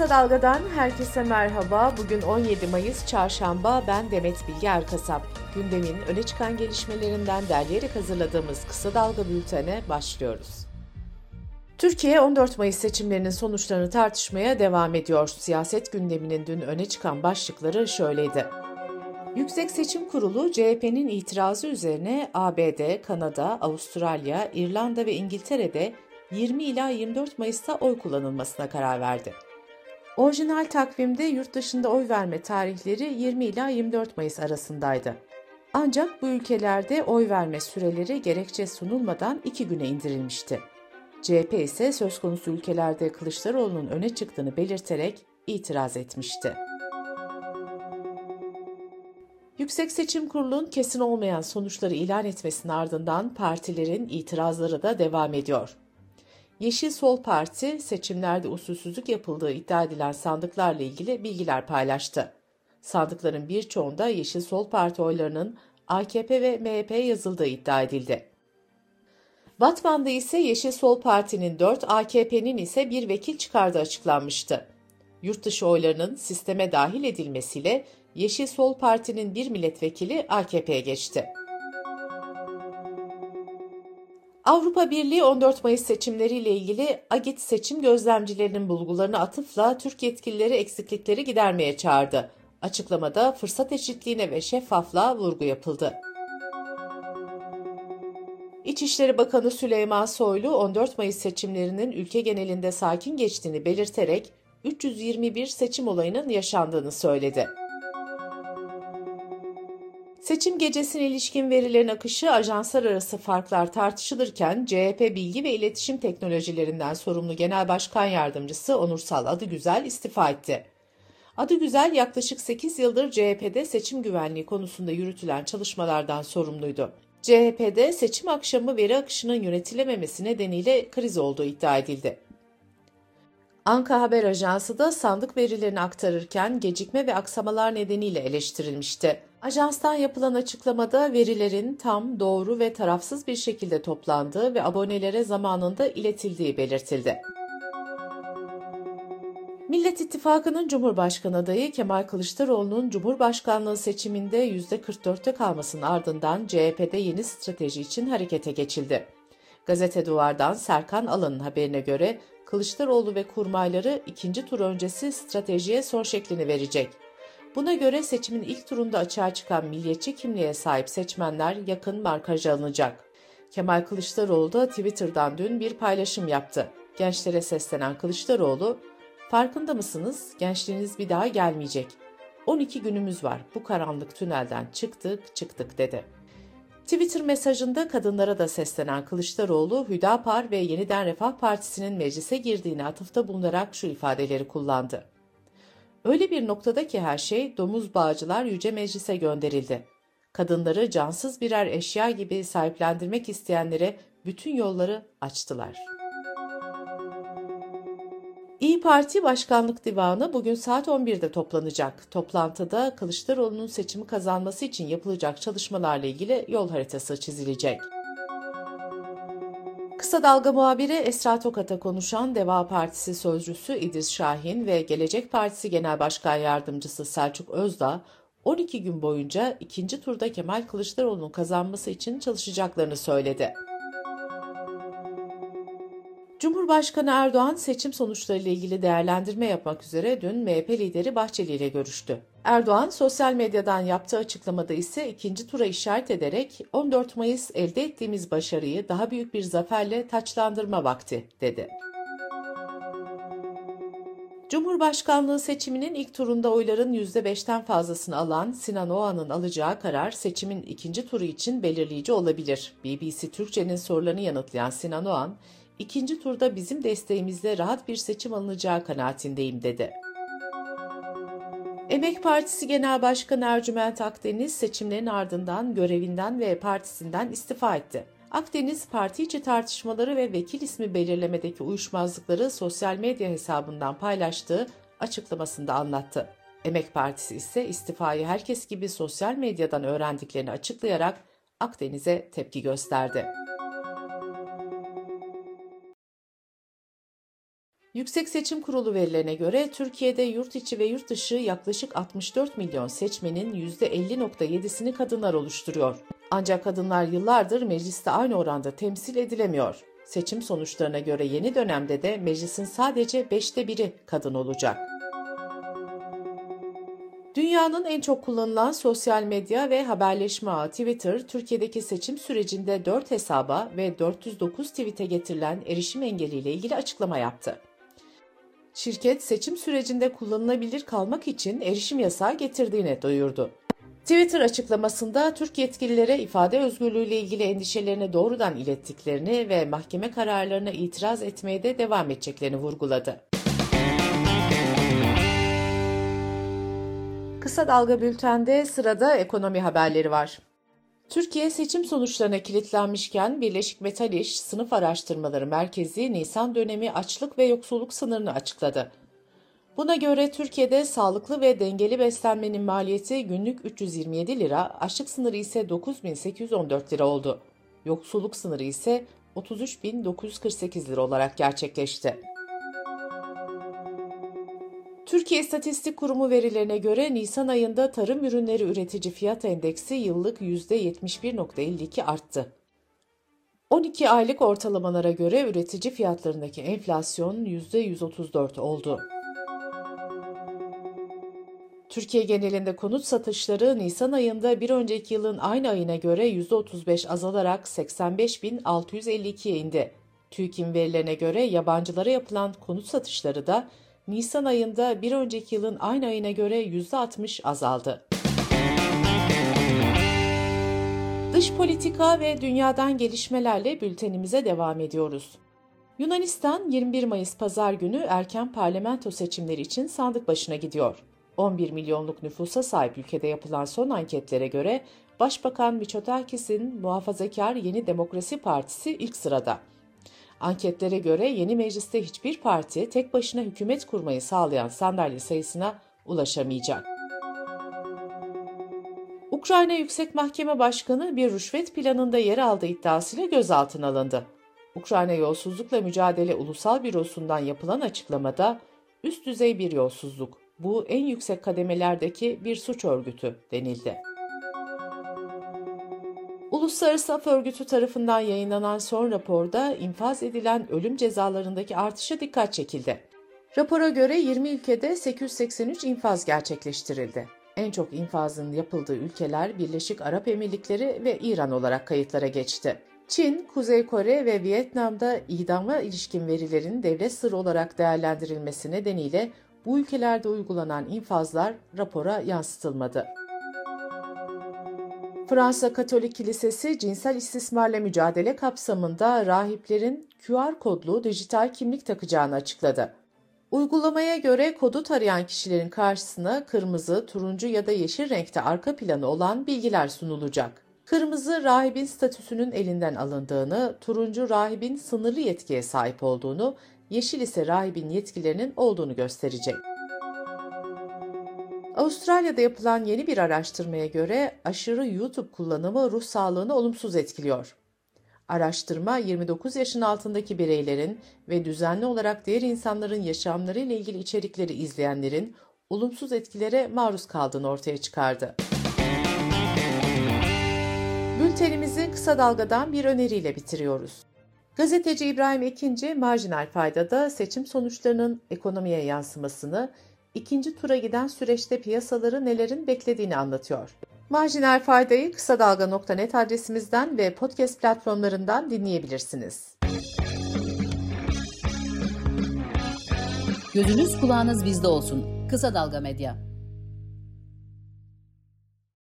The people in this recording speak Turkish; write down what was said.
Kısa Dalga'dan herkese merhaba. Bugün 17 Mayıs Çarşamba. Ben Demet Bilge Erkasap. Gündemin öne çıkan gelişmelerinden derleyerek hazırladığımız Kısa Dalga bültene başlıyoruz. Türkiye 14 Mayıs seçimlerinin sonuçlarını tartışmaya devam ediyor. Siyaset gündeminin dün öne çıkan başlıkları şöyleydi. Yüksek Seçim Kurulu CHP'nin itirazı üzerine ABD, Kanada, Avustralya, İrlanda ve İngiltere'de 20 ila 24 Mayıs'ta oy kullanılmasına karar verdi. Orijinal takvimde yurt dışında oy verme tarihleri 20 ila 24 Mayıs arasındaydı. Ancak bu ülkelerde oy verme süreleri gerekçe sunulmadan iki güne indirilmişti. CHP ise söz konusu ülkelerde Kılıçdaroğlu'nun öne çıktığını belirterek itiraz etmişti. Yüksek Seçim Kurulu'nun kesin olmayan sonuçları ilan etmesinin ardından partilerin itirazları da devam ediyor. Yeşil Sol Parti seçimlerde usulsüzlük yapıldığı iddia edilen sandıklarla ilgili bilgiler paylaştı. Sandıkların birçoğunda Yeşil Sol Parti oylarının AKP ve MHP yazıldığı iddia edildi. Batman'da ise Yeşil Sol Parti'nin 4, AKP'nin ise bir vekil çıkardığı açıklanmıştı. Yurtdışı oylarının sisteme dahil edilmesiyle Yeşil Sol Parti'nin bir milletvekili AKP'ye geçti. Avrupa Birliği 14 Mayıs seçimleriyle ilgili AGİT seçim gözlemcilerinin bulgularını atıfla Türk yetkilileri eksiklikleri gidermeye çağırdı. Açıklamada fırsat eşitliğine ve şeffaflığa vurgu yapıldı. İçişleri Bakanı Süleyman Soylu 14 Mayıs seçimlerinin ülke genelinde sakin geçtiğini belirterek 321 seçim olayının yaşandığını söyledi. Seçim gecesine ilişkin verilerin akışı ajanslar arası farklar tartışılırken CHP Bilgi ve İletişim Teknolojilerinden sorumlu Genel Başkan Yardımcısı Onursal Adıgüzel istifa etti. Adıgüzel yaklaşık 8 yıldır CHP'de seçim güvenliği konusunda yürütülen çalışmalardan sorumluydu. CHP'de seçim akşamı veri akışının yönetilememesi nedeniyle kriz olduğu iddia edildi. Anka Haber Ajansı da sandık verilerini aktarırken gecikme ve aksamalar nedeniyle eleştirilmişti. Ajanstan yapılan açıklamada verilerin tam, doğru ve tarafsız bir şekilde toplandığı ve abonelere zamanında iletildiği belirtildi. Millet İttifakı'nın Cumhurbaşkanı adayı Kemal Kılıçdaroğlu'nun Cumhurbaşkanlığı seçiminde %44'te kalmasının ardından CHP'de yeni strateji için harekete geçildi. Gazete Duvar'dan Serkan Alan'ın haberine göre Kılıçdaroğlu ve kurmayları ikinci tur öncesi stratejiye son şeklini verecek. Buna göre seçimin ilk turunda açığa çıkan milliyetçi kimliğe sahip seçmenler yakın markaja alınacak. Kemal Kılıçdaroğlu da Twitter'dan dün bir paylaşım yaptı. Gençlere seslenen Kılıçdaroğlu, Farkında mısınız? Gençliğiniz bir daha gelmeyecek. 12 günümüz var. Bu karanlık tünelden çıktık, çıktık dedi. Twitter mesajında kadınlara da seslenen Kılıçdaroğlu, Hüdapar ve Yeniden Refah Partisi'nin meclise girdiğini atıfta bulunarak şu ifadeleri kullandı. Öyle bir noktada ki her şey domuz bağcılar yüce meclise gönderildi. Kadınları cansız birer eşya gibi sahiplendirmek isteyenlere bütün yolları açtılar.'' İyi Parti Başkanlık Divanı bugün saat 11'de toplanacak. Toplantıda Kılıçdaroğlu'nun seçimi kazanması için yapılacak çalışmalarla ilgili yol haritası çizilecek. Kısa Dalga muhabiri Esra Tokat'a konuşan Deva Partisi sözcüsü İdris Şahin ve Gelecek Partisi Genel Başkan Yardımcısı Selçuk Özdağ 12 gün boyunca ikinci turda Kemal Kılıçdaroğlu'nun kazanması için çalışacaklarını söyledi. Cumhurbaşkanı Erdoğan seçim sonuçlarıyla ilgili değerlendirme yapmak üzere dün MHP lideri Bahçeli ile görüştü. Erdoğan sosyal medyadan yaptığı açıklamada ise ikinci tura işaret ederek 14 Mayıs elde ettiğimiz başarıyı daha büyük bir zaferle taçlandırma vakti dedi. Cumhurbaşkanlığı seçiminin ilk turunda oyların %5'ten fazlasını alan Sinan Oğan'ın alacağı karar seçimin ikinci turu için belirleyici olabilir. BBC Türkçe'nin sorularını yanıtlayan Sinan Oğan, ikinci turda bizim desteğimizle rahat bir seçim alınacağı kanaatindeyim dedi. Emek Partisi Genel Başkanı Ercüment Akdeniz seçimlerin ardından görevinden ve partisinden istifa etti. Akdeniz parti içi tartışmaları ve vekil ismi belirlemedeki uyuşmazlıkları sosyal medya hesabından paylaştığı açıklamasında anlattı. Emek Partisi ise istifayı herkes gibi sosyal medyadan öğrendiklerini açıklayarak Akdeniz'e tepki gösterdi. Yüksek Seçim Kurulu verilerine göre Türkiye'de yurt içi ve yurt dışı yaklaşık 64 milyon seçmenin %50.7'sini kadınlar oluşturuyor. Ancak kadınlar yıllardır mecliste aynı oranda temsil edilemiyor. Seçim sonuçlarına göre yeni dönemde de meclisin sadece beşte biri kadın olacak. Dünyanın en çok kullanılan sosyal medya ve haberleşme ağı Twitter, Türkiye'deki seçim sürecinde 4 hesaba ve 409 tweet'e getirilen erişim engeliyle ilgili açıklama yaptı. Şirket seçim sürecinde kullanılabilir kalmak için erişim yasağı getirdiğini duyurdu. Twitter açıklamasında Türk yetkililere ifade özgürlüğü ile ilgili endişelerini doğrudan ilettiklerini ve mahkeme kararlarına itiraz etmeye de devam edeceklerini vurguladı. Kısa Dalga Bülten'de sırada ekonomi haberleri var. Türkiye seçim sonuçlarına kilitlenmişken Birleşik Metal İş Sınıf Araştırmaları Merkezi Nisan dönemi açlık ve yoksulluk sınırını açıkladı. Buna göre Türkiye'de sağlıklı ve dengeli beslenmenin maliyeti günlük 327 lira, açlık sınırı ise 9814 lira oldu. Yoksulluk sınırı ise 33.948 lira olarak gerçekleşti. Türkiye İstatistik Kurumu verilerine göre Nisan ayında tarım ürünleri üretici fiyat endeksi yıllık %71.52 arttı. 12 aylık ortalamalara göre üretici fiyatlarındaki enflasyon %134 oldu. Türkiye genelinde konut satışları Nisan ayında bir önceki yılın aynı ayına göre %35 azalarak 85.652'ye indi. TÜİK'in verilerine göre yabancılara yapılan konut satışları da Nisan ayında bir önceki yılın aynı ayına göre %60 azaldı. Dış politika ve dünyadan gelişmelerle bültenimize devam ediyoruz. Yunanistan 21 Mayıs pazar günü erken parlamento seçimleri için sandık başına gidiyor. 11 milyonluk nüfusa sahip ülkede yapılan son anketlere göre Başbakan Mitsotakis'in muhafazakar Yeni Demokrasi Partisi ilk sırada. Anketlere göre yeni mecliste hiçbir parti tek başına hükümet kurmayı sağlayan sandalye sayısına ulaşamayacak. Ukrayna Yüksek Mahkeme Başkanı bir rüşvet planında yer aldığı iddiasıyla gözaltına alındı. Ukrayna Yolsuzlukla Mücadele Ulusal Bürosu'ndan yapılan açıklamada üst düzey bir yolsuzluk, bu en yüksek kademelerdeki bir suç örgütü denildi. Uluslararası Af Örgütü tarafından yayınlanan son raporda infaz edilen ölüm cezalarındaki artışa dikkat çekildi. Rapora göre 20 ülkede 883 infaz gerçekleştirildi. En çok infazın yapıldığı ülkeler Birleşik Arap Emirlikleri ve İran olarak kayıtlara geçti. Çin, Kuzey Kore ve Vietnam'da idama ilişkin verilerin devlet sırrı olarak değerlendirilmesi nedeniyle bu ülkelerde uygulanan infazlar rapora yansıtılmadı. Fransa Katolik Kilisesi cinsel istismarla mücadele kapsamında rahiplerin QR kodlu dijital kimlik takacağını açıkladı. Uygulamaya göre kodu tarayan kişilerin karşısına kırmızı, turuncu ya da yeşil renkte arka planı olan bilgiler sunulacak. Kırmızı rahibin statüsünün elinden alındığını, turuncu rahibin sınırlı yetkiye sahip olduğunu, yeşil ise rahibin yetkilerinin olduğunu gösterecek. Avustralya'da yapılan yeni bir araştırmaya göre aşırı YouTube kullanımı ruh sağlığını olumsuz etkiliyor. Araştırma 29 yaşın altındaki bireylerin ve düzenli olarak diğer insanların yaşamları ile ilgili içerikleri izleyenlerin olumsuz etkilere maruz kaldığını ortaya çıkardı. Bültenimizi kısa dalgadan bir öneriyle bitiriyoruz. Gazeteci İbrahim Ekinci, marjinal faydada seçim sonuçlarının ekonomiye yansımasını ikinci tura giden süreçte piyasaları nelerin beklediğini anlatıyor. Marjinal faydayı kısa dalga.net adresimizden ve podcast platformlarından dinleyebilirsiniz. Gözünüz kulağınız bizde olsun. Kısa Dalga Medya.